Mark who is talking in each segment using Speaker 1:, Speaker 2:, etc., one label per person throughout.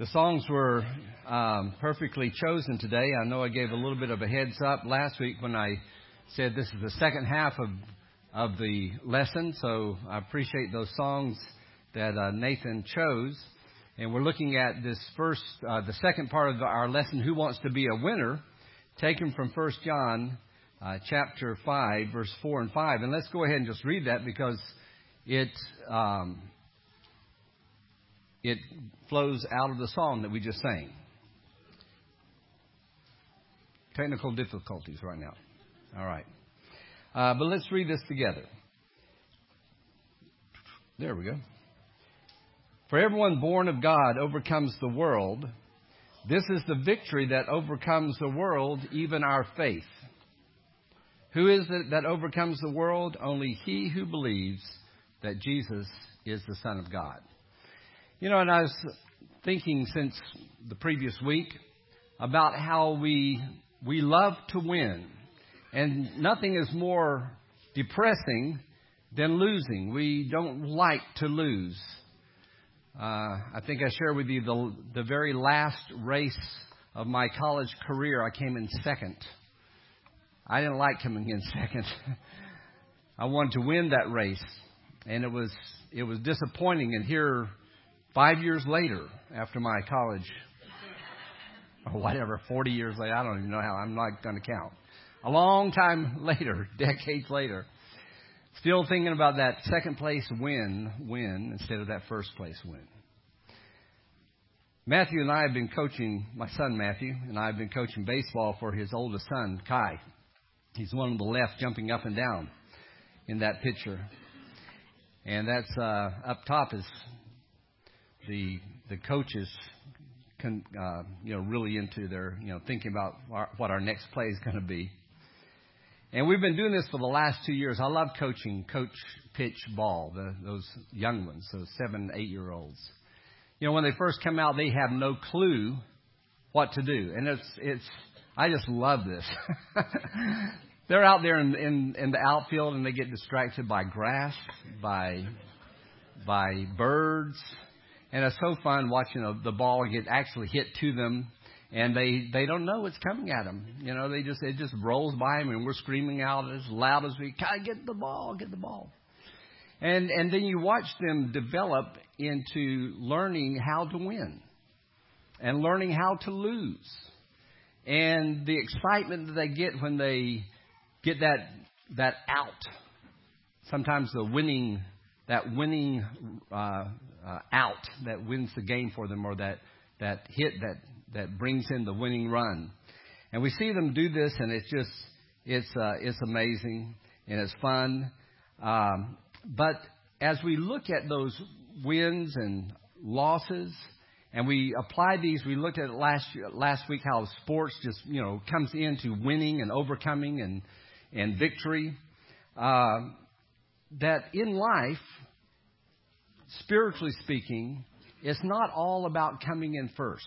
Speaker 1: The songs were um, perfectly chosen today. I know I gave a little bit of a heads up last week when I said this is the second half of of the lesson, so I appreciate those songs that uh, Nathan chose. And we're looking at this first, uh, the second part of our lesson, "Who Wants to Be a Winner," taken from 1 John uh, chapter 5, verse 4 and 5. And let's go ahead and just read that because it um, it flows out of the song that we just sang. Technical difficulties right now. All right. Uh, but let's read this together. There we go. For everyone born of God overcomes the world. This is the victory that overcomes the world, even our faith. Who is it that overcomes the world? Only he who believes that Jesus is the Son of God. You know, and I was thinking since the previous week about how we we love to win, and nothing is more depressing than losing. We don't like to lose. Uh, I think I shared with you the the very last race of my college career. I came in second. I didn't like coming in second. I wanted to win that race, and it was it was disappointing. And here Five years later, after my college, or whatever, 40 years later, I don't even know how, I'm not going to count. A long time later, decades later, still thinking about that second place win, win, instead of that first place win. Matthew and I have been coaching, my son Matthew and I have been coaching baseball for his oldest son, Kai. He's one on the left jumping up and down in that picture. And that's uh, up top is the the coaches can uh, you know really into their you know thinking about our, what our next play is going to be. And we've been doing this for the last two years. I love coaching coach pitch ball, the, those young ones, those seven, eight year olds. You know, when they first come out, they have no clue what to do, and it's it's. I just love this. They're out there in, in in the outfield, and they get distracted by grass, by by birds, and it's so fun watching a, the ball get actually hit to them, and they they don't know it's coming at them. You know, they just it just rolls by them, and we're screaming out as loud as we can, "Get the ball! Get the ball!" And and then you watch them develop into learning how to win, and learning how to lose, and the excitement that they get when they get that that out. Sometimes the winning that winning uh, uh, out that wins the game for them or that, that hit that, that brings in the winning run. And we see them do this, and it's just, it's, uh, it's amazing and it's fun. Um, but as we look at those wins and losses, and we apply these, we looked at last last week how sports just you know comes into winning and overcoming and and victory. Uh, that in life spiritually speaking, it's not all about coming in first.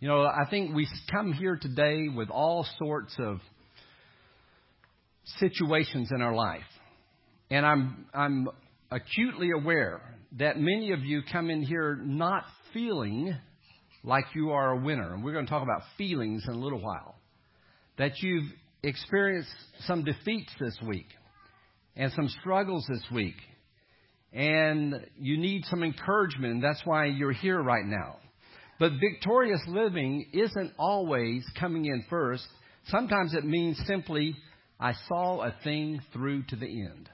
Speaker 1: You know, I think we come here today with all sorts of situations in our life. And I'm, I'm acutely aware that many of you come in here not feeling like you are a winner. And we're going to talk about feelings in a little while. That you've experienced some defeats this week and some struggles this week and you need some encouragement, that's why you're here right now. But victorious living isn't always coming in first. Sometimes it means simply, I saw a thing through to the end.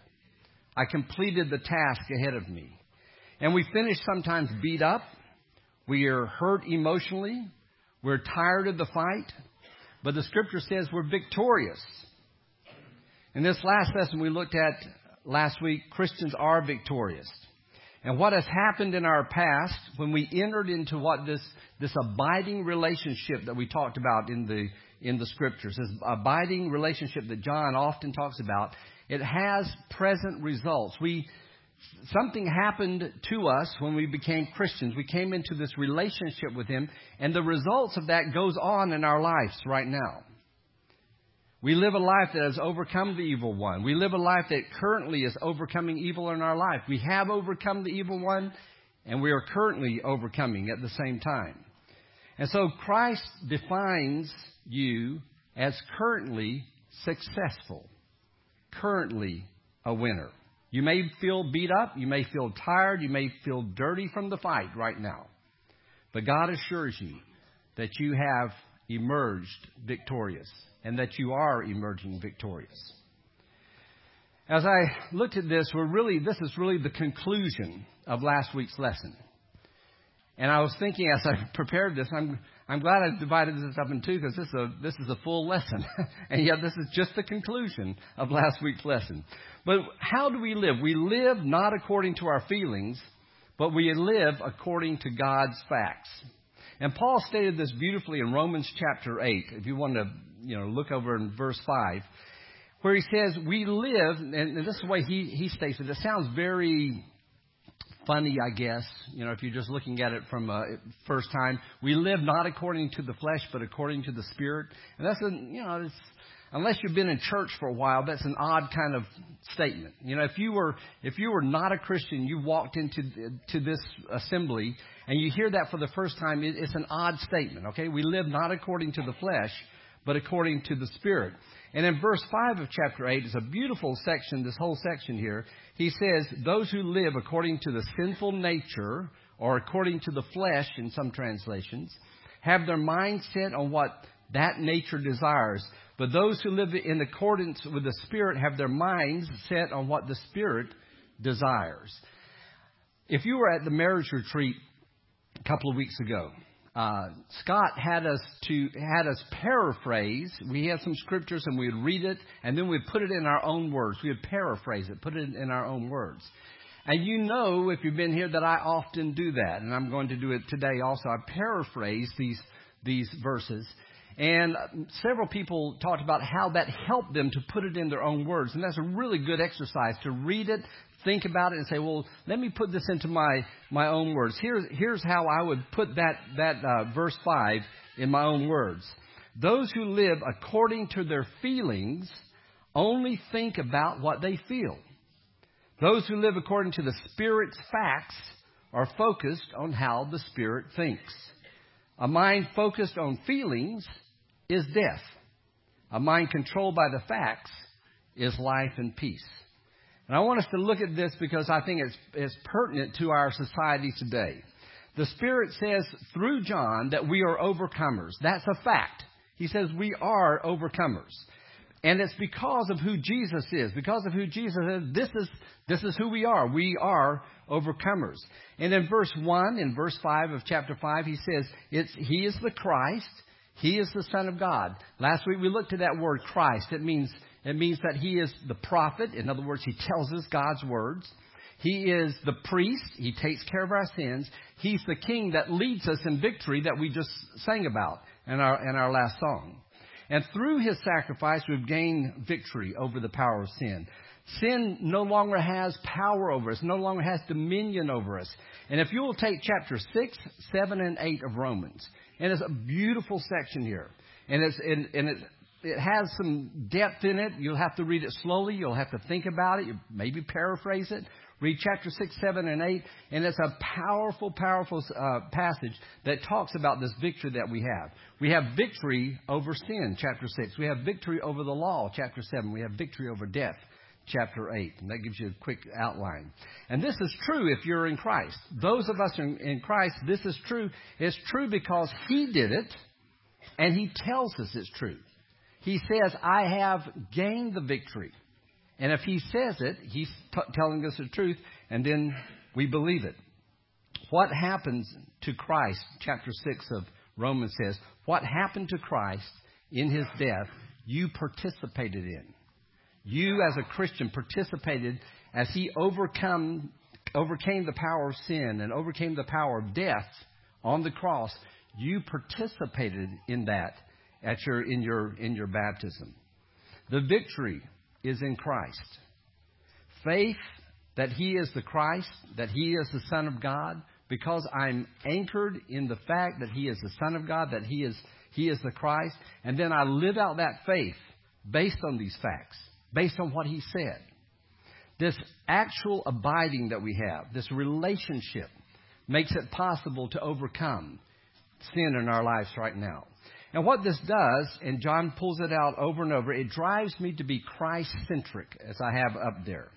Speaker 1: I completed the task ahead of me. And we finish sometimes beat up. We are hurt emotionally. We're tired of the fight. But the scripture says we're victorious. In this last lesson, we looked at last week, Christians are victorious. And what has happened in our past when we entered into what this, this abiding relationship that we talked about in the, in the scriptures, this abiding relationship that John often talks about, it has present results. We, something happened to us when we became Christians. We came into this relationship with Him, and the results of that goes on in our lives right now. We live a life that has overcome the evil one. We live a life that currently is overcoming evil in our life. We have overcome the evil one, and we are currently overcoming at the same time. And so Christ defines you as currently successful, currently a winner. You may feel beat up, you may feel tired, you may feel dirty from the fight right now. But God assures you that you have emerged victorious and that you are emerging victorious. As I looked at this, we're really, this is really the conclusion of last week's lesson. And I was thinking as I prepared this, I'm, I'm glad I divided this up in two because this is a, this is a full lesson. and yet this is just the conclusion of last week's lesson. But how do we live? We live not according to our feelings, but we live according to God's facts. And Paul stated this beautifully in Romans chapter 8. If you want to, you know, look over in verse 5, where he says, we live, and this is the way he, he states it. It sounds very funny, I guess, you know, if you're just looking at it from a first time. We live not according to the flesh, but according to the Spirit. And that's a, you know, it's, unless you've been in church for a while, that's an odd kind of statement. You know, if you were if you were not a Christian, you walked into to this assembly and you hear that for the first time, it's an odd statement. Okay, we live not according to the flesh, but according to the Spirit. And in verse 5 of chapter 8 is a beautiful section, this whole section here. He says, Those who live according to the sinful nature, or according to the flesh in some translations, have their mind set on what that nature desires. But those who live in accordance with the Spirit have their minds set on what the Spirit desires. If you were at the marriage retreat a couple of weeks ago, uh, Scott had us to had us paraphrase. We had some scriptures and we'd read it, and then we'd put it in our own words. We'd paraphrase it, put it in our own words. And you know, if you've been here, that I often do that, and I'm going to do it today also. I paraphrase these these verses and several people talked about how that helped them to put it in their own words. And that's a really good exercise to read it, think about it, and say, well, let me put this into my, my own words. Here's, here's how I would put that, that uh, verse 5 in my own words. Those who live according to their feelings only think about what they feel. Those who live according to the Spirit's facts are focused on how the Spirit thinks. A mind focused on feelings is death. A mind controlled by the facts is life and peace. And I want us to look at this because I think it's, it's pertinent to our society today. The Spirit says through John that we are overcomers. That's a fact. He says we are overcomers. And it's because of who Jesus is. Because of who Jesus is, this is, this is who we are. We are overcomers. And in verse 1, in verse 5 of chapter 5, he says, it's, He is the Christ. He is the Son of God. Last week we looked at that word Christ. It means, it means that He is the prophet. In other words, He tells us God's words. He is the priest. He takes care of our sins. He's the king that leads us in victory that we just sang about in our, in our last song. And through his sacrifice, we've gained victory over the power of sin. Sin no longer has power over us, no longer has dominion over us. And if you will take chapter 6, 7, and 8 of Romans, and it's a beautiful section here. And it's and, and it it has some depth in it. You'll have to read it slowly. You'll have to think about it. You maybe paraphrase it. Read chapter 6, 7, and 8. And it's a powerful, powerful uh, passage that talks about this victory that we have. We have victory over sin, chapter 6. We have victory over the law, chapter 7. We have victory over death, chapter 8. And that gives you a quick outline. And this is true if you're in Christ. Those of us in, in Christ, this is true. It's true because He did it, and He tells us it's true. He says, I have gained the victory. And if He says it, He's t- telling us the truth, and then we believe it. What happens to Christ, chapter 6 of Romans says, what happened to Christ in His death, you participated in you as a Christian participated as he overcome, overcame the power of sin and overcame the power of death on the cross. You participated in that at your, in, your, in your baptism. The victory is in Christ. Faith that He is the Christ, that He is the Son of God, because I'm anchored in the fact that He is the Son of God, that He is, he is the Christ, and then I live out that faith based on these facts based on what he said. This actual abiding that we have, this relationship makes it possible to overcome sin in our lives right now. And what this does, and John pulls it out over and over, it drives me to be Christ centric, as I have up there.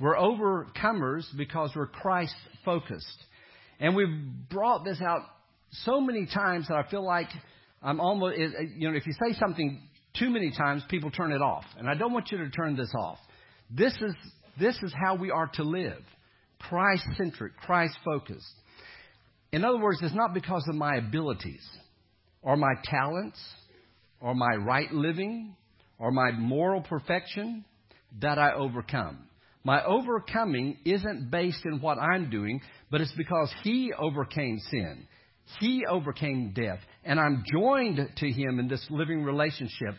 Speaker 1: We're overcomers because we're Christ focused. And we've brought this out so many times that I feel like I'm almost, you know, if you say something too many times, people turn it off. And I don't want you to turn this off. This is, this is how we are to live. Christ centric, Christ focused. In other words, it's not because of my abilities or my talents or my right living or my moral perfection that I overcome. My overcoming isn't based in what I'm doing, but it's because He overcame sin. He overcame death. And I'm joined to Him in this living relationship.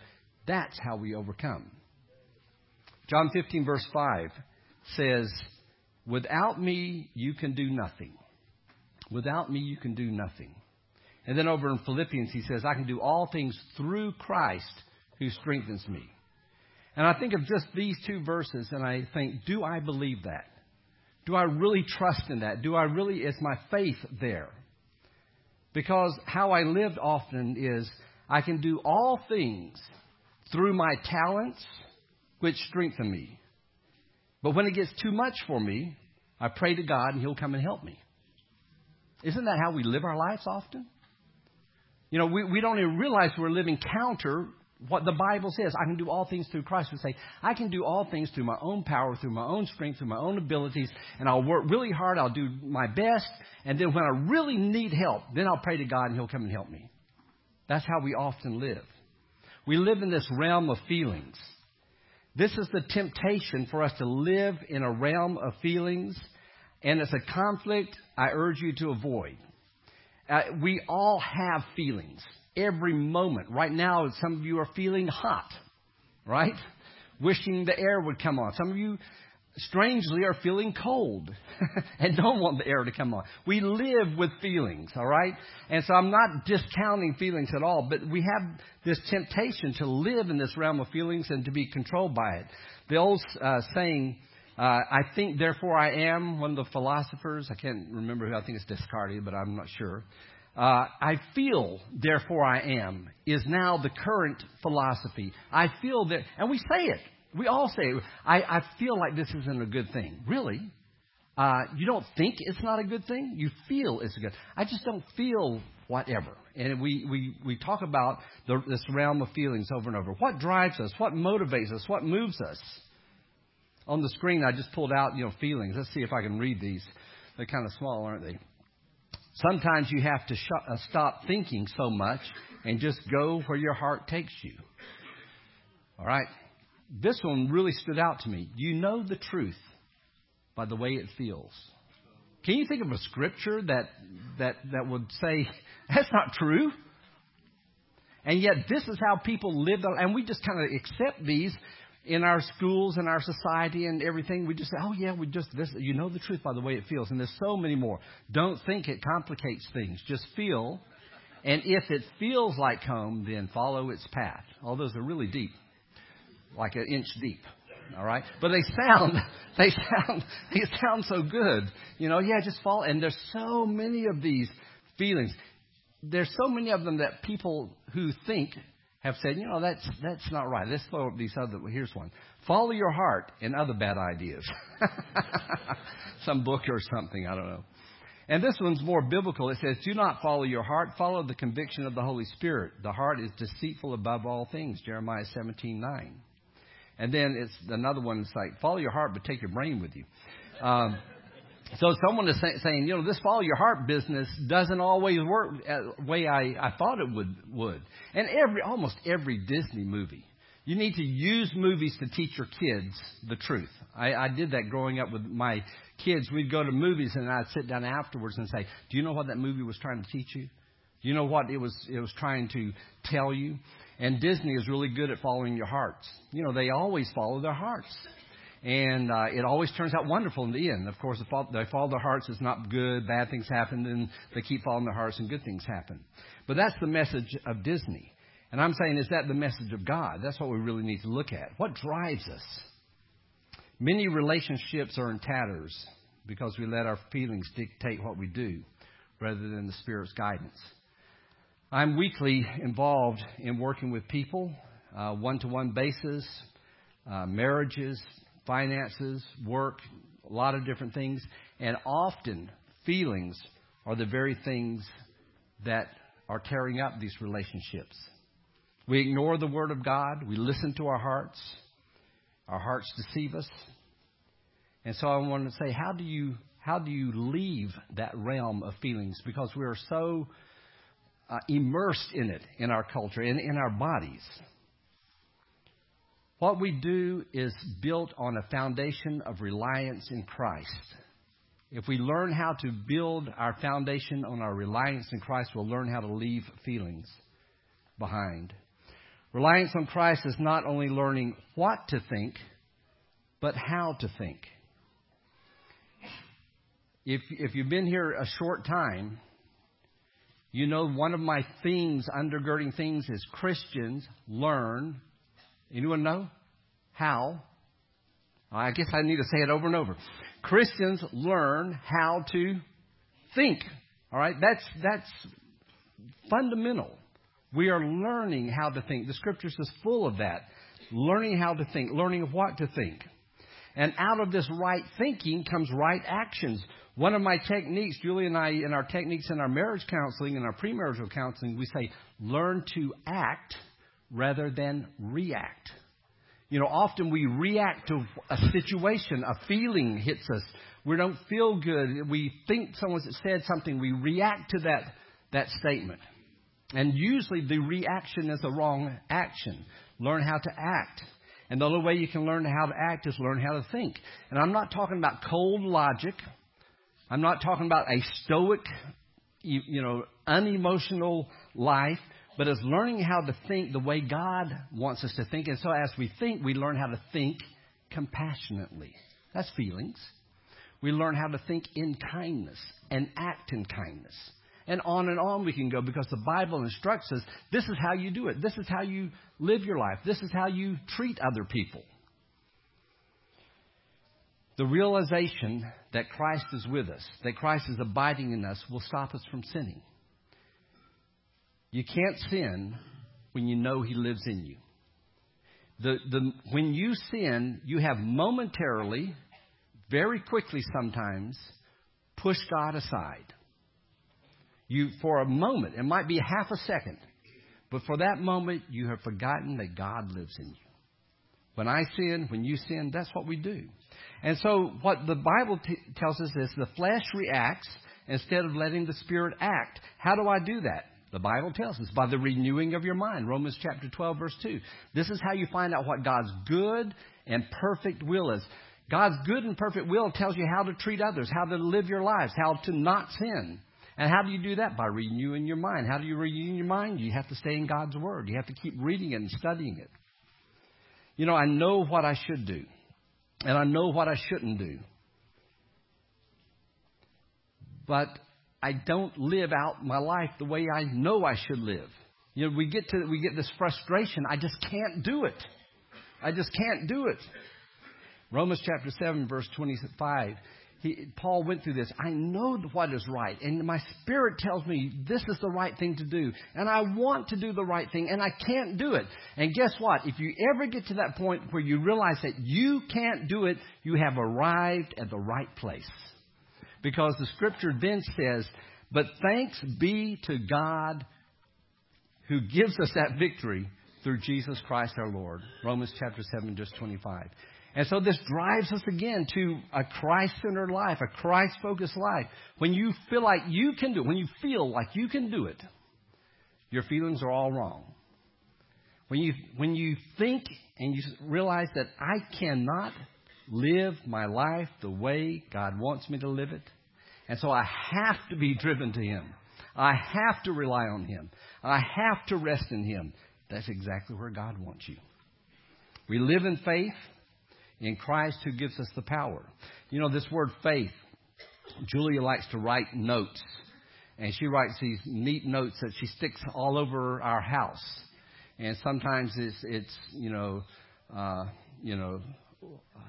Speaker 1: That's how we overcome. John 15, verse 5 says, Without me, you can do nothing. Without me, you can do nothing. And then over in Philippians, he says, I can do all things through Christ who strengthens me. And I think of just these two verses and I think, do I believe that? Do I really trust in that? Do I really, is my faith there? Because how I lived often is I can do all things through my talents, which strengthen me. But when it gets too much for me, I pray to God and He'll come and help me. Isn't that how we live our lives often? You know, we, we don't even realize we're living counter what the Bible says. I can do all things through Christ. We say, I can do all things through my own power, through my own strength, through my own abilities, and I'll work really hard. I'll do my best. And then when I really need help, then I'll pray to God and He'll come and help me. That's how we often live. We live in this realm of feelings. This is the temptation for us to live in a realm of feelings, and it's a conflict I urge you to avoid. Uh, we all have feelings every moment. Right now, some of you are feeling hot, right? Wishing the air would come on. Some of you, strangely, are feeling cold and don't want the air to come on. We live with feelings, all right? And so I'm not discounting feelings at all, but we have this temptation to live in this realm of feelings and to be controlled by it. The old uh, saying, uh, I think, therefore I am, one of the philosophers, I can't remember who, I think it's Descartes, but I'm not sure. Uh, I feel, therefore I am, is now the current philosophy. I feel that, and we say it. We all say it. I, I feel like this isn't a good thing. Really? Uh, you don't think it's not a good thing? You feel it's a good. I just don't feel whatever. And we, we, we talk about the, this realm of feelings over and over. What drives us? What motivates us? What moves us? On the screen, I just pulled out, you know, feelings. Let's see if I can read these. They're kind of small, aren't they? Sometimes you have to sh- uh, stop thinking so much and just go where your heart takes you. All right? This one really stood out to me. You know the truth by the way it feels. Can you think of a scripture that that that would say that's not true? And yet this is how people live, and we just kind of accept these in our schools and our society and everything, we just say, oh yeah, we just, this, you know the truth by the way it feels. And there's so many more. Don't think it complicates things. Just feel. And if it feels like home, then follow its path. All those are really deep. Like an inch deep. All right? But they sound, they sound, they sound so good. You know, yeah, just follow. And there's so many of these feelings. There's so many of them that people who think have said, you know, that's, that's not right. Let's throw up these other, here's one. Follow your heart and other bad ideas. Some book or something, I don't know. And this one's more biblical. It says, do not follow your heart, follow the conviction of the Holy Spirit. The heart is deceitful above all things, Jeremiah 17:9. And then it's another one It's like, follow your heart, but take your brain with you. Um, so someone is say, saying, you know, this follow your heart business doesn't always work the way I, I thought it would, would. And every, almost every Disney movie, you need to use movies to teach your kids the truth. I, I did that growing up with my kids. We'd go to movies and I'd sit down afterwards and say, do you know what that movie was trying to teach you? Do you know what it was, it was trying to tell you? And Disney is really good at following your hearts. You know, they always follow their hearts. And uh, it always turns out wonderful in the end. Of course, if they follow their hearts, it's not good. Bad things happen, and they keep falling their hearts, and good things happen. But that's the message of Disney. And I'm saying, is that the message of God? That's what we really need to look at. What drives us? Many relationships are in tatters because we let our feelings dictate what we do. rather than the Spirit's guidance. I'm weekly involved in working with people, one to one basis, uh, marriages, finances, work, a lot of different things. And often, feelings are the very things that are tearing up these relationships. We ignore the Word of God. We listen to our hearts. Our hearts deceive us. And so I want to say, how do you how do you leave that realm of feelings? Because we are so uh, immersed in it in our culture and in our bodies. What we do is built on a foundation of reliance in Christ. If we learn how to build our foundation on our reliance in Christ, we'll learn how to leave feelings behind. Reliance on Christ is not only learning what to think, but how to think. If, if you've been here a short time, you know one of my themes, undergirding things, is Christians learn. Anyone know? How? I guess I need to say it over and over. Christians learn how to think. All right? That's, that's fundamental. We are learning how to think. The scriptures is full of that. Learning how to think, learning what to think. And out of this right thinking comes right actions. One of my techniques, Julie and I, in our techniques in our marriage counseling and our premarital counseling, we say, learn to act rather than react. You know, often we react to a situation, a feeling hits us. We don't feel good. We think someone said something. We react to that, that statement. And usually the reaction is a wrong action. Learn how to act. And the only way you can learn how to act is learn how to think. And I'm not talking about cold logic. I'm not talking about a stoic, you, know, unemotional life, but it's learning how to think the way God wants us to think. And so as we think, we learn how to think compassionately. That's feelings. We learn how to think in kindness and act in kindness. And on and on we can go because the Bible instructs us this is how you do it. This is how you live your life. This is how you treat other people. The realization that Christ is with us, that Christ is abiding in us, will stop us from sinning. You can't sin when you know He lives in you. The, the, when you sin, you have momentarily, very quickly sometimes, pushed God aside. You, for a moment, it might be half a second, but for that moment, you have forgotten that God lives in you. When I sin, when you sin, that's what we do. And so, what the Bible t- tells us is the flesh reacts instead of letting the Spirit act. How do I do that? The Bible tells us by the renewing of your mind. Romans chapter 12, verse 2. This is how you find out what God's good and perfect will is. God's good and perfect will tells you how to treat others, how to live your lives, how to not sin. And how do you do that? By renewing your mind. How do you renew your mind? You have to stay in God's Word. You have to keep reading it and studying it. You know, I know what I should do, and I know what I shouldn't do. But I don't live out my life the way I know I should live. You know, we get to we get this frustration. I just can't do it. I just can't do it. Romans chapter 7 verse 25 he, Paul went through this. I know what is right, and my spirit tells me this is the right thing to do, and I want to do the right thing, and I can't do it. And guess what? If you ever get to that point where you realize that you can't do it, you have arrived at the right place. Because the scripture then says, But thanks be to God who gives us that victory through Jesus Christ our Lord. Romans chapter 7, verse 25. And so this drives us again to a Christ centered life, a Christ focused life. When you feel like you can do it, when you feel like you can do it, your feelings are all wrong. When you, when you think and you realize that I cannot live my life the way God wants me to live it, and so I have to be driven to Him. I have to rely on Him. I have to rest in Him. That's exactly where God wants you. We live in faith in Christ who gives us the power. You know, this word faith, Julia likes to write notes. And she writes these neat notes that she sticks all over our house. And sometimes it's, it's you know, uh, you know,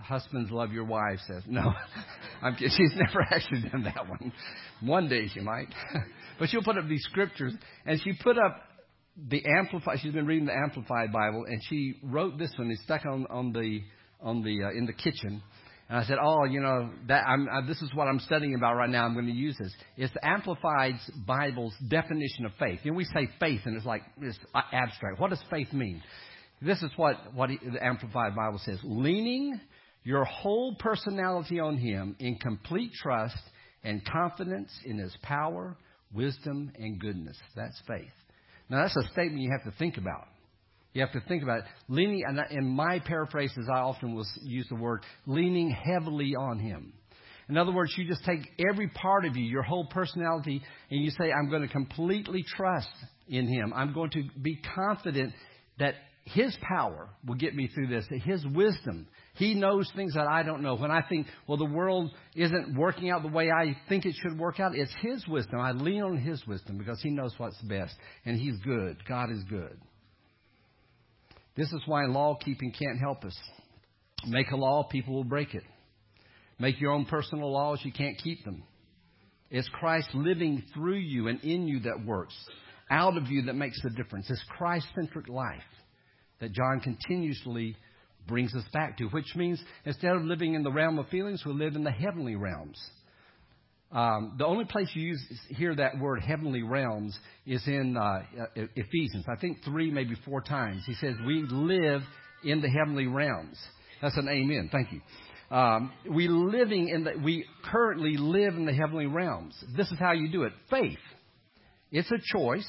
Speaker 1: husbands love your wives says. No, I'm kidding. She's never actually done that one. One day she might. but she'll put up these scriptures, and she put up the Amplified. She's been reading the Amplified Bible, and she wrote this one. It's stuck on, on the on the uh, in the kitchen. And I said, "Oh, you know that I'm, uh, this is what I'm studying about right now. I'm going to use this. It's the Amplified Bible's definition of faith. You know, we say faith, and it's like it's abstract. What does faith mean? This is what, what the Amplified Bible says leaning your whole personality on Him in complete trust and confidence in His power, wisdom, and goodness. That's faith. Now, that's a statement you have to think about. You have to think about it. Leaning, and in my paraphrases, I often will use the word leaning heavily on Him. In other words, you just take every part of you, your whole personality, and you say, I'm going to completely trust in Him. I'm going to be confident that his power will get me through this. His wisdom. He knows things that I don't know. When I think, well, the world isn't working out the way I think it should work out, it's His wisdom. I lean on His wisdom because He knows what's best. And He's good. God is good. This is why law keeping can't help us. Make a law, people will break it. Make your own personal laws, you can't keep them. It's Christ living through you and in you that works. Out of you that makes the difference. It's Christ centric life that John continuously brings us back to, which means instead of living in the realm of feelings, we live in the heavenly realms. Um, the only place you use, hear that word heavenly realms is in uh, Ephesians. I think three, maybe four times. He says, We live in the heavenly realms. That's an amen. Thank you. Um, we living in the, we currently live in the heavenly realms. This is how you do it. Faith. It's a choice.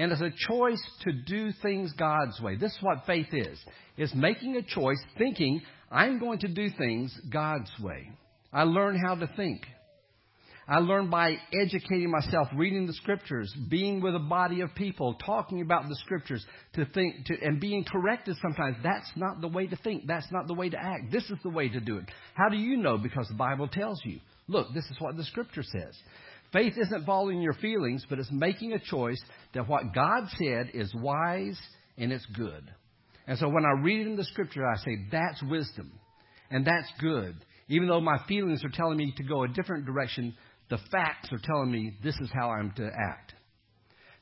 Speaker 1: And it's a choice to do things God's way. This is what faith is. It's making a choice, thinking, I'm going to do things God's way. I learn how to think. I learn by educating myself, reading the scriptures, being with a body of people, talking about the scriptures, to think, to, and being corrected sometimes. That's not the way to think. That's not the way to act. This is the way to do it. How do you know? Because the Bible tells you. Look, this is what the scripture says. Faith isn't following your feelings, but it's making a choice that what God said is wise and it's good. And so when I read it in the scripture, I say, that's wisdom and that's good. Even though my feelings are telling me to go a different direction, the facts are telling me this is how I'm to act.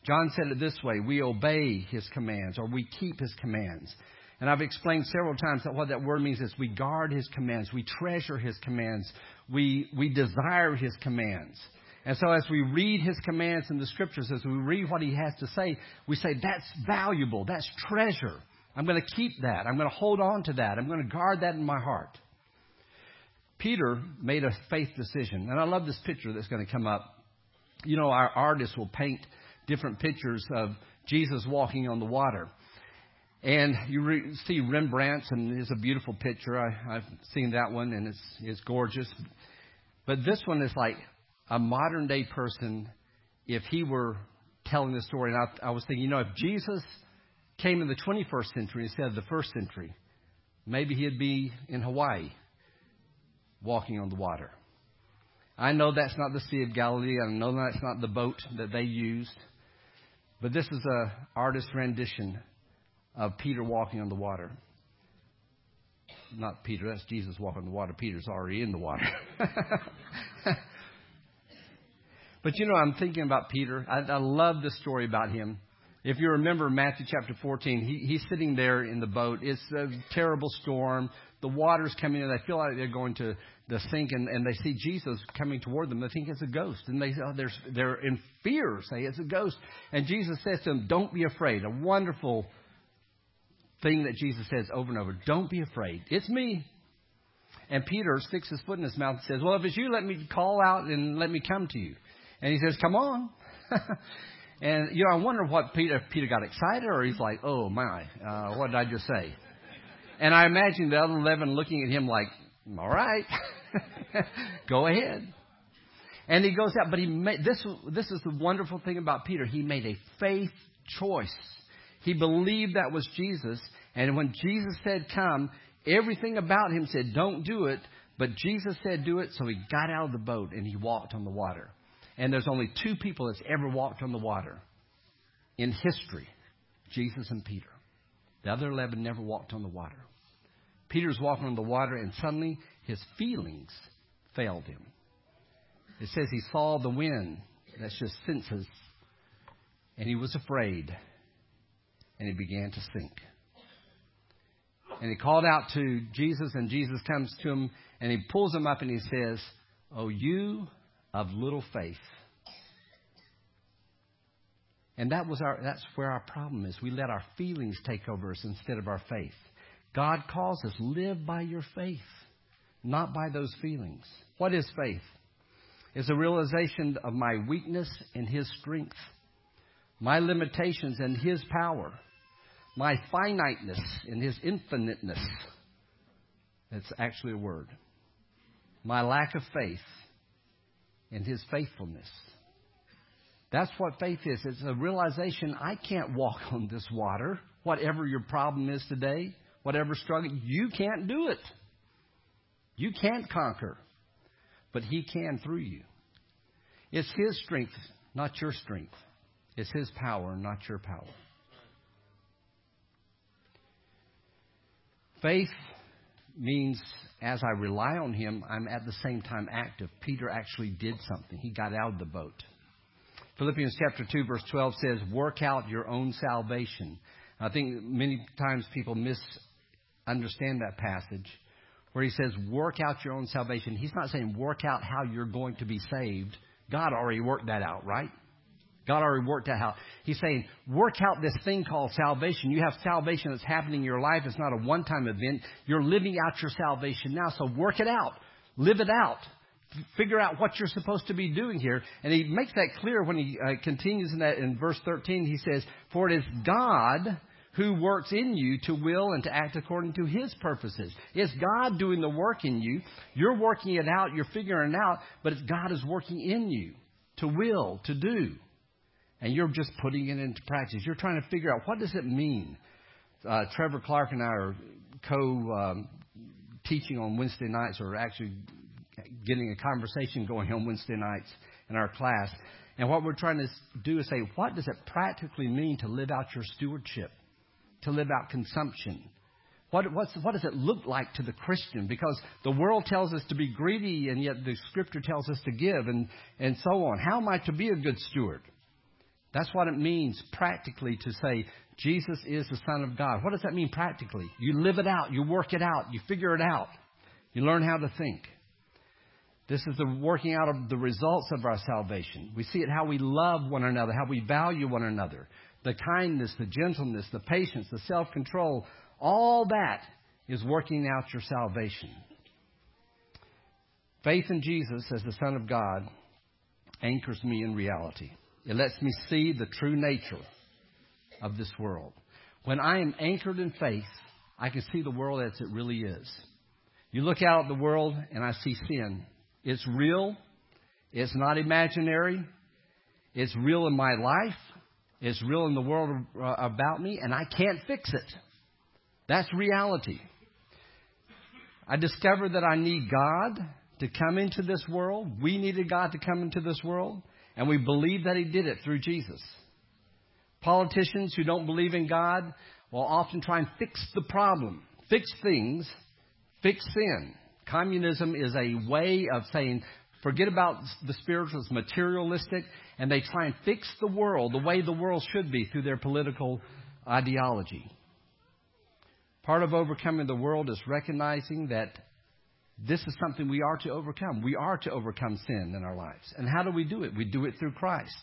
Speaker 1: John said it this way we obey his commands or we keep his commands. And I've explained several times that what that word means is we guard his commands, we treasure his commands, we, we desire his commands. And so as we read his commands in the scriptures, as we read what he has to say, we say, that's valuable. That's treasure. I'm going to keep that. I'm going to hold on to that. I'm going to guard that in my heart. Peter made a faith decision. And I love this picture that's going to come up. You know, our artists will paint different pictures of Jesus walking on the water. And you re- see Rembrandt's, and it's a beautiful picture. I, I've seen that one, and it's, it's gorgeous. But this one is like a modern day person, if he were telling the story, and I, I was thinking, you know, if Jesus came in the 21st century instead of the first century, maybe he'd be in Hawaii walking on the water. I know that's not the Sea of Galilee. I know that's not the boat that they used. But this is an artist's rendition of Peter walking on the water. Not Peter, that's Jesus walking on the water. Peter's already in the water. But you know, I'm thinking about Peter. I, I love the story about him. If you remember Matthew chapter 14, he, he's sitting there in the boat. It's a terrible storm. The water's coming in. They feel like they're going to sink, and, and they see Jesus coming toward them. They think it's a ghost, and they oh, they're they're in fear, say it's a ghost. And Jesus says to them, "Don't be afraid." A wonderful thing that Jesus says over and over. Don't be afraid. It's me. And Peter sticks his foot in his mouth and says, "Well, if it's you, let me call out and let me come to you." And he says, Come on. and, you know, I wonder what Peter, Peter got excited or he's like, Oh, my, uh, what did I just say? And I imagine the other 11 looking at him like, All right, go ahead. And he goes out, but he made, this, this is the wonderful thing about Peter. He made a faith choice. He believed that was Jesus. And when Jesus said, Come, everything about him said, Don't do it. But Jesus said, Do it. So he got out of the boat and he walked on the water. And there's only two people that's ever walked on the water in history Jesus and Peter. The other 11 never walked on the water. Peter's walking on the water, and suddenly his feelings failed him. It says he saw the wind. That's just senses. And he was afraid. And he began to sink. And he called out to Jesus, and Jesus comes to him, and he pulls him up, and he says, Oh, you of little faith. And that was our, that's where our problem is. We let our feelings take over us instead of our faith. God calls us, live by your faith, not by those feelings. What is faith? It's a realization of my weakness and His strength, my limitations and His power, my finiteness and His infiniteness. That's actually a word. My lack of faith and His faithfulness. That's what faith is. It's a realization I can't walk on this water, whatever your problem is today, whatever struggle. You can't do it. You can't conquer, but He can through you. It's His strength, not your strength. It's His power, not your power. Faith means as I rely on Him, I'm at the same time active. Peter actually did something. He got out of the boat. Philippians chapter 2 verse 12 says, work out your own salvation. I think many times people misunderstand that passage where he says, work out your own salvation. He's not saying work out how you're going to be saved. God already worked that out, right? God already worked that out. He's saying, work out this thing called salvation. You have salvation that's happening in your life. It's not a one-time event. You're living out your salvation now. So work it out. Live it out figure out what you're supposed to be doing here. And he makes that clear when he uh, continues in that in verse 13. He says, For it is God who works in you to will and to act according to his purposes. It's God doing the work in you. You're working it out, you're figuring it out, but it's God is working in you to will, to do. And you're just putting it into practice. You're trying to figure out what does it mean. Uh, Trevor Clark and I are co um, teaching on Wednesday nights, or actually getting a conversation going on Wednesday nights in our class. And what we're trying to do is say, what does it practically mean to live out your stewardship, to live out consumption? What, what does it look like to the Christian? Because the world tells us to be greedy, and yet the Scripture tells us to give, and, and so on. How am I to be a good steward? That's what it means practically to say Jesus is the Son of God. What does that mean practically? You live it out, you work it out, you figure it out, you learn how to think. This is the working out of the results of our salvation. We see it how we love one another, how we value one another. The kindness, the gentleness, the patience, the self control, all that is working out your salvation. Faith in Jesus as the Son of God anchors me in reality. It lets me see the true nature of this world. When I am anchored in faith, I can see the world as it really is. You look out at the world and I see sin. It's real. It's not imaginary. It's real in my life. It's real in the world uh, about me, and I can't fix it. That's reality. I discovered that I need God to come into this world. We needed God to come into this world, and we believe that He did it through Jesus. Politicians who don't believe in God will often try and fix the problem, fix things, fix sin. Communism is a way of saying, forget about the spiritual, it's materialistic, and they try and fix the world the way the world should be through their political ideology. Part of overcoming the world is recognizing that this is something we are to overcome. We are to overcome sin in our lives. And how do we do it? We do it through Christ.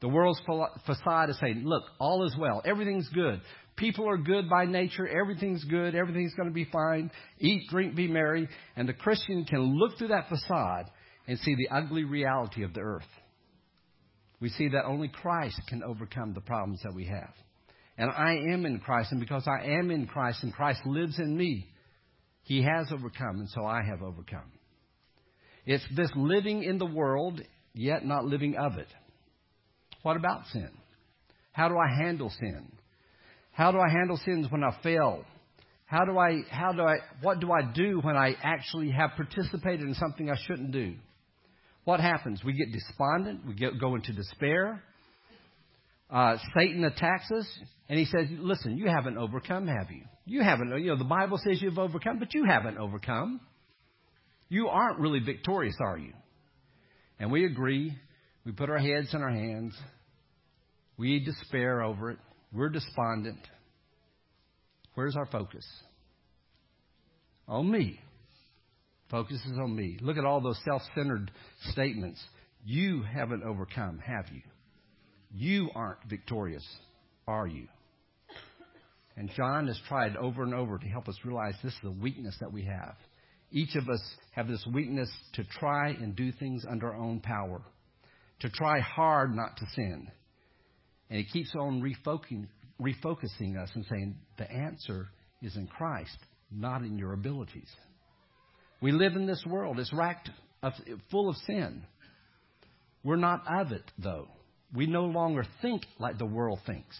Speaker 1: The world's facade is saying, look, all is well. Everything's good. People are good by nature. Everything's good. Everything's going to be fine. Eat, drink, be merry. And the Christian can look through that facade and see the ugly reality of the earth. We see that only Christ can overcome the problems that we have. And I am in Christ, and because I am in Christ and Christ lives in me, He has overcome, and so I have overcome. It's this living in the world, yet not living of it. What about sin? How do I handle sin? How do I handle sins when I fail? How do I, how do I, what do I do when I actually have participated in something I shouldn't do? What happens? We get despondent. We get, go into despair. Uh, Satan attacks us, and he says, "Listen, you haven't overcome, have you? You haven't. You know, the Bible says you've overcome, but you haven't overcome. You aren't really victorious, are you?" And we agree. We put our heads in our hands. We despair over it. We're despondent. Where's our focus? On me. Focus is on me. Look at all those self centered statements. You haven't overcome, have you? You aren't victorious, are you? And John has tried over and over to help us realize this is a weakness that we have. Each of us have this weakness to try and do things under our own power, to try hard not to sin. And he keeps on refocusing, refocusing us and saying the answer is in Christ, not in your abilities. We live in this world. It's racked full of sin. We're not of it, though. We no longer think like the world thinks.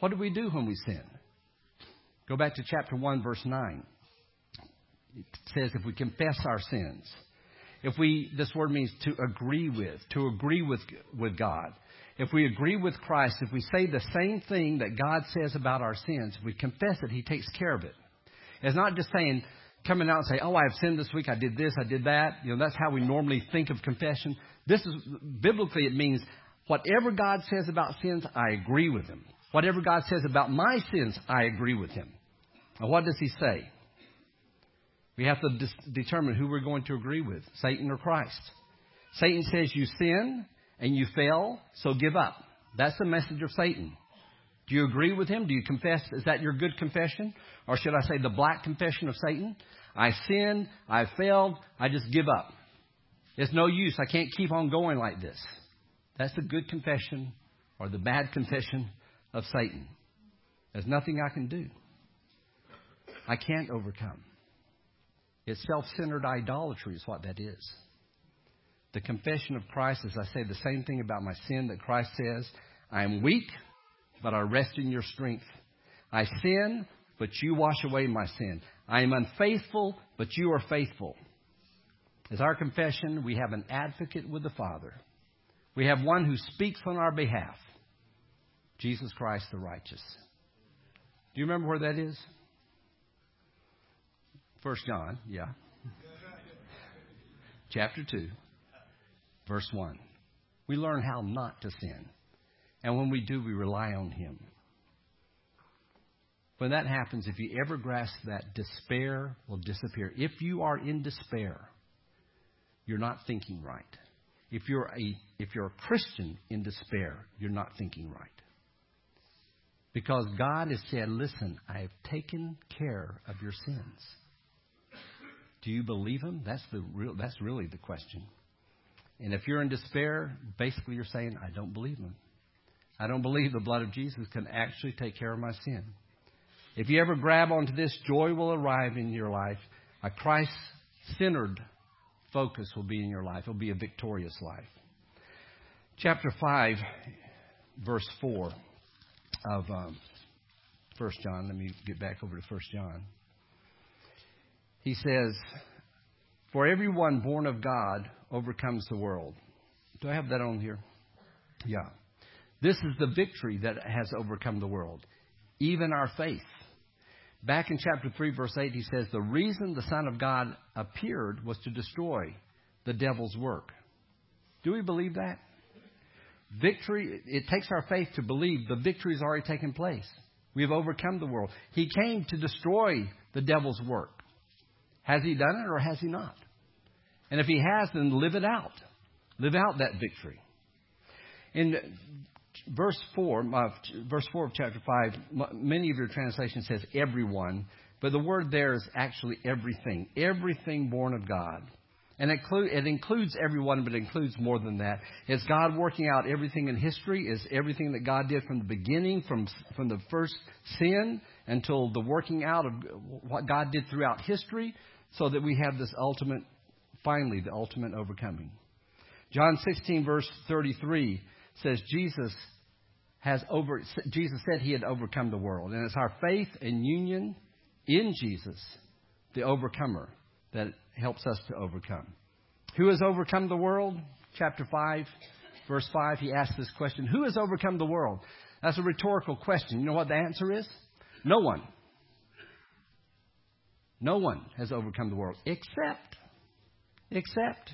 Speaker 1: What do we do when we sin? Go back to chapter 1, verse 9. It says, if we confess our sins, if we, this word means to agree with, to agree with, with God. If we agree with Christ, if we say the same thing that God says about our sins, if we confess it, He takes care of it. It's not just saying, coming out and say, "Oh, I have sinned this week. I did this. I did that." You know, that's how we normally think of confession. This is biblically it means whatever God says about sins, I agree with Him. Whatever God says about my sins, I agree with Him. Now, what does He say? We have to dis- determine who we're going to agree with, Satan or Christ. Satan says you sin and you fail, so give up. That's the message of Satan. Do you agree with him? Do you confess? Is that your good confession? Or should I say the black confession of Satan? I sinned. I failed. I just give up. It's no use. I can't keep on going like this. That's the good confession or the bad confession of Satan. There's nothing I can do. I can't overcome. It's self centered idolatry, is what that is. The confession of Christ is I say the same thing about my sin that Christ says I am weak, but I rest in your strength. I sin, but you wash away my sin. I am unfaithful, but you are faithful. As our confession, we have an advocate with the Father. We have one who speaks on our behalf Jesus Christ the righteous. Do you remember where that is? First John, yeah. Chapter 2, verse 1. We learn how not to sin. And when we do, we rely on Him. When that happens, if you ever grasp that, despair will disappear. If you are in despair, you're not thinking right. If you're a, if you're a Christian in despair, you're not thinking right. Because God has said, listen, I have taken care of your sins. Do you believe him? That's the real, that's really the question. And if you're in despair, basically you're saying, I don't believe him. I don't believe the blood of Jesus can actually take care of my sin. If you ever grab onto this, joy will arrive in your life. A Christ centered focus will be in your life. It'll be a victorious life. Chapter 5, verse 4 of um, 1 John. Let me get back over to 1 John. He says, For everyone born of God overcomes the world. Do I have that on here? Yeah. This is the victory that has overcome the world, even our faith. Back in chapter 3, verse 8, he says, The reason the Son of God appeared was to destroy the devil's work. Do we believe that? Victory, it takes our faith to believe the victory has already taken place. We have overcome the world. He came to destroy the devil's work. Has he done it or has he not? And if he has, then live it out. Live out that victory. In verse 4, uh, verse 4 of chapter 5, many of your translations says everyone, but the word there is actually everything. Everything born of God. And it, it includes everyone, but it includes more than that. Is God working out everything in history? Is everything that God did from the beginning, from, from the first sin until the working out of what God did throughout history, so that we have this ultimate, finally, the ultimate overcoming. John 16, verse 33 says Jesus has over Jesus said he had overcome the world. And it's our faith and union in Jesus, the overcomer, that helps us to overcome. Who has overcome the world? Chapter 5. verse 5, he asks this question Who has overcome the world? That's a rhetorical question. You know what the answer is? No one. No one has overcome the world except, except,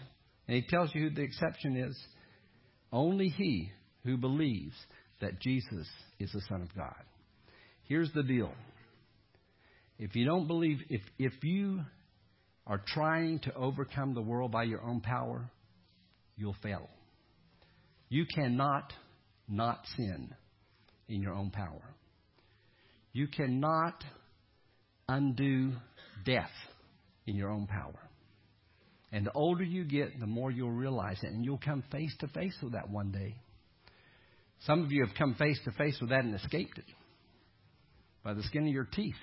Speaker 1: and he tells you who the exception is only he who believes that Jesus is the Son of God. Here's the deal. If you don't believe, if, if you are trying to overcome the world by your own power, you'll fail. You cannot not sin in your own power. You cannot undo death in your own power. And the older you get, the more you'll realize it, and you'll come face to face with that one day. Some of you have come face to face with that and escaped it by the skin of your teeth.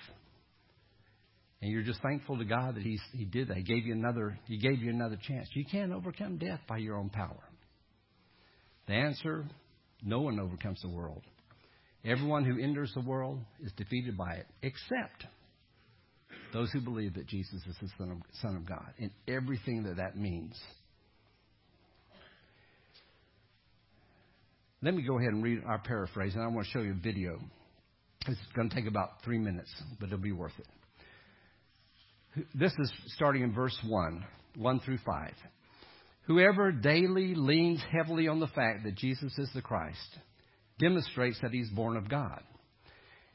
Speaker 1: And you're just thankful to God that He's, He did that. He gave you another He gave you another chance. You can't overcome death by your own power. The answer, no one overcomes the world. Everyone who enters the world is defeated by it, except those who believe that Jesus is the Son of, Son of God, and everything that that means. Let me go ahead and read our paraphrase, and I want to show you a video. It's going to take about three minutes, but it'll be worth it. This is starting in verse 1, 1 through 5. Whoever daily leans heavily on the fact that Jesus is the Christ demonstrates that he's born of God.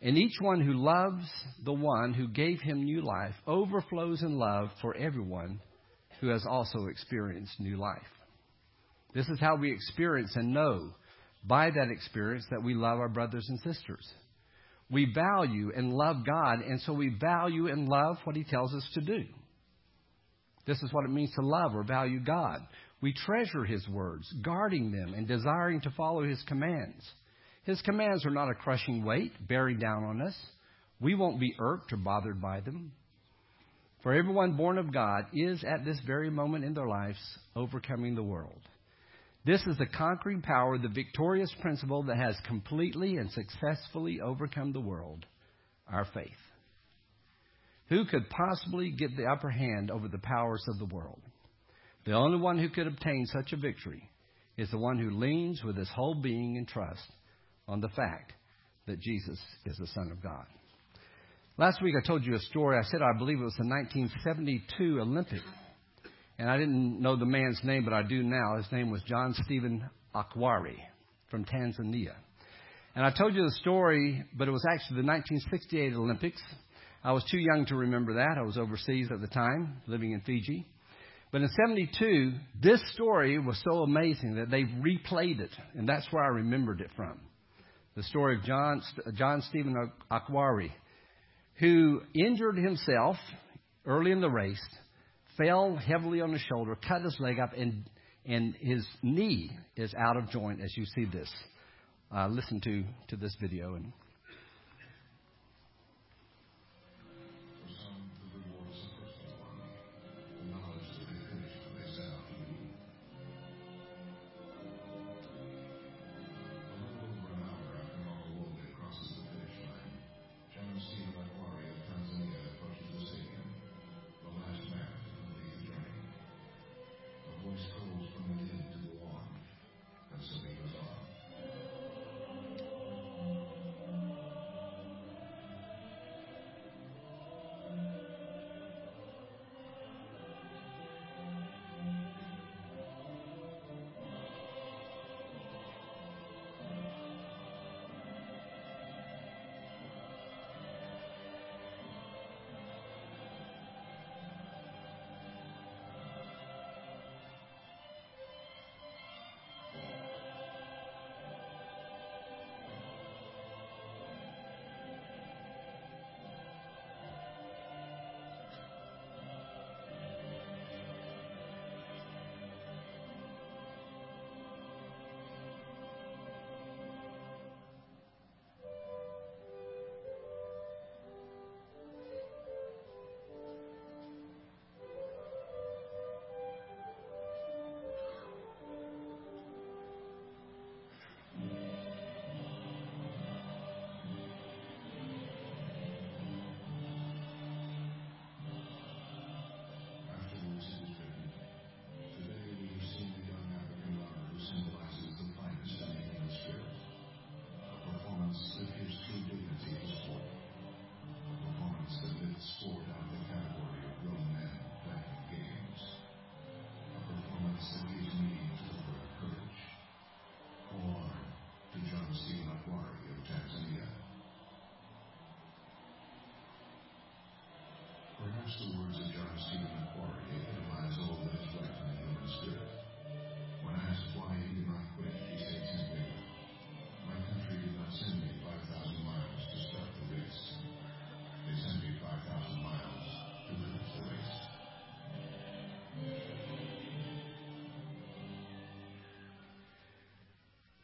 Speaker 1: And each one who loves the one who gave him new life overflows in love for everyone who has also experienced new life. This is how we experience and know by that experience that we love our brothers and sisters. We value and love God, and so we value and love what He tells us to do. This is what it means to love or value God. We treasure His words, guarding them and desiring to follow His commands. His commands are not a crushing weight bearing down on us. We won't be irked or bothered by them. For everyone born of God is at this very moment in their lives overcoming the world. This is the conquering power, the victorious principle that has completely and successfully overcome the world our faith. Who could possibly get the upper hand over the powers of the world? The only one who could obtain such a victory is the one who leans with his whole being in trust on the fact that Jesus is the Son of God. Last week I told you a story. I said I believe it was the 1972 Olympics and I didn't know the man's name, but I do now. His name was John Stephen Akhwari from Tanzania. And I told you the story, but it was actually the 1968 Olympics. I was too young to remember that. I was overseas at the time, living in Fiji. But in 72, this story was so amazing that they replayed it, and that's where I remembered it from. The story of John, John Stephen Akhwari, who injured himself early in the race fell heavily on his shoulder, cut his leg up, and, and his knee is out of joint as you see this. Uh, listen to, to this video and
Speaker 2: Macquarie all that is in the human spirit. When asked why he did not quit, he said simply, My country did not send me 5,000 miles to start the race. They sent me 5,000 miles to the race.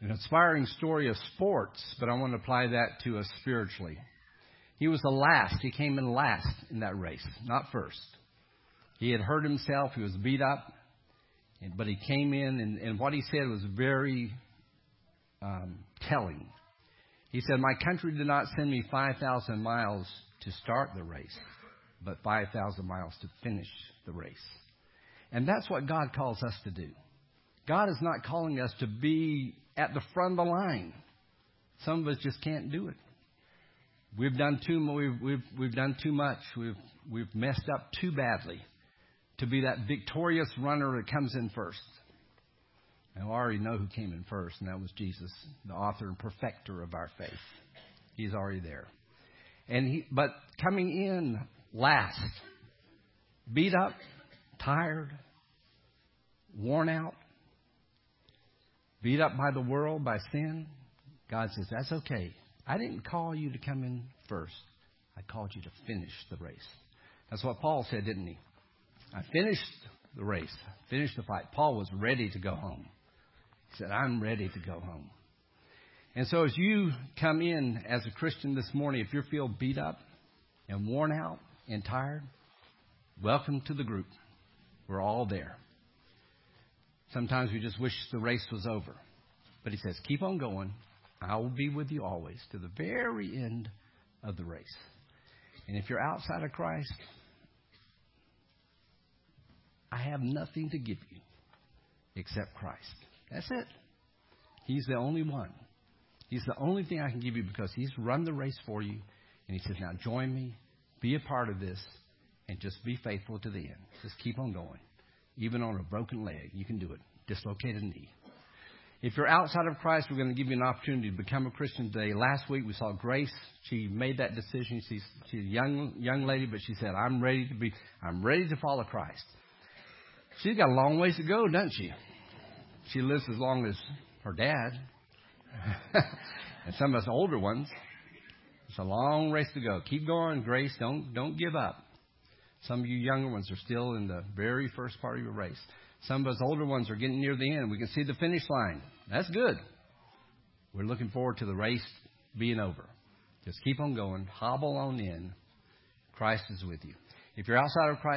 Speaker 1: An inspiring story of sports, but I want to apply that to us spiritually. He was the last. He came in last in that race, not first. He had hurt himself. He was beat up. But he came in, and, and what he said was very um, telling. He said, My country did not send me 5,000 miles to start the race, but 5,000 miles to finish the race. And that's what God calls us to do. God is not calling us to be at the front of the line. Some of us just can't do it. We've done too we've we've we've done too much. We've we've messed up too badly to be that victorious runner that comes in first. And we already know who came in first, and that was Jesus, the author and perfecter of our faith. He's already there. And he but coming in last, beat up, tired, worn out, beat up by the world, by sin, God says, That's okay. I didn't call you to come in first. I called you to finish the race. That's what Paul said, didn't he? I finished the race, finished the fight. Paul was ready to go home. He said, I'm ready to go home. And so as you come in as a Christian this morning, if you feel beat up and worn out and tired, welcome to the group. We're all there. Sometimes we just wish the race was over. But he says, keep on going. I will be with you always to the very end of the race. And if you're outside of Christ, I have nothing to give you except Christ. That's it. He's the only one. He's the only thing I can give you because He's run the race for you. And He says, now join me, be a part of this, and just be faithful to the end. Just keep on going. Even on a broken leg, you can do it. Dislocated knee. If you're outside of Christ, we're going to give you an opportunity to become a Christian today. Last week we saw Grace. She made that decision. She's, she's a young young lady, but she said, "I'm ready to be. I'm ready to follow Christ." She's got a long ways to go, doesn't she? She lives as long as her dad, and some of us older ones. It's a long race to go. Keep going, Grace. Don't don't give up. Some of you younger ones are still in the very first part of your race. Some of us older ones are getting near the end. We can see the finish line. That's good. We're looking forward to the race being over. Just keep on going. Hobble on in. Christ is with you. If you're outside of Christ,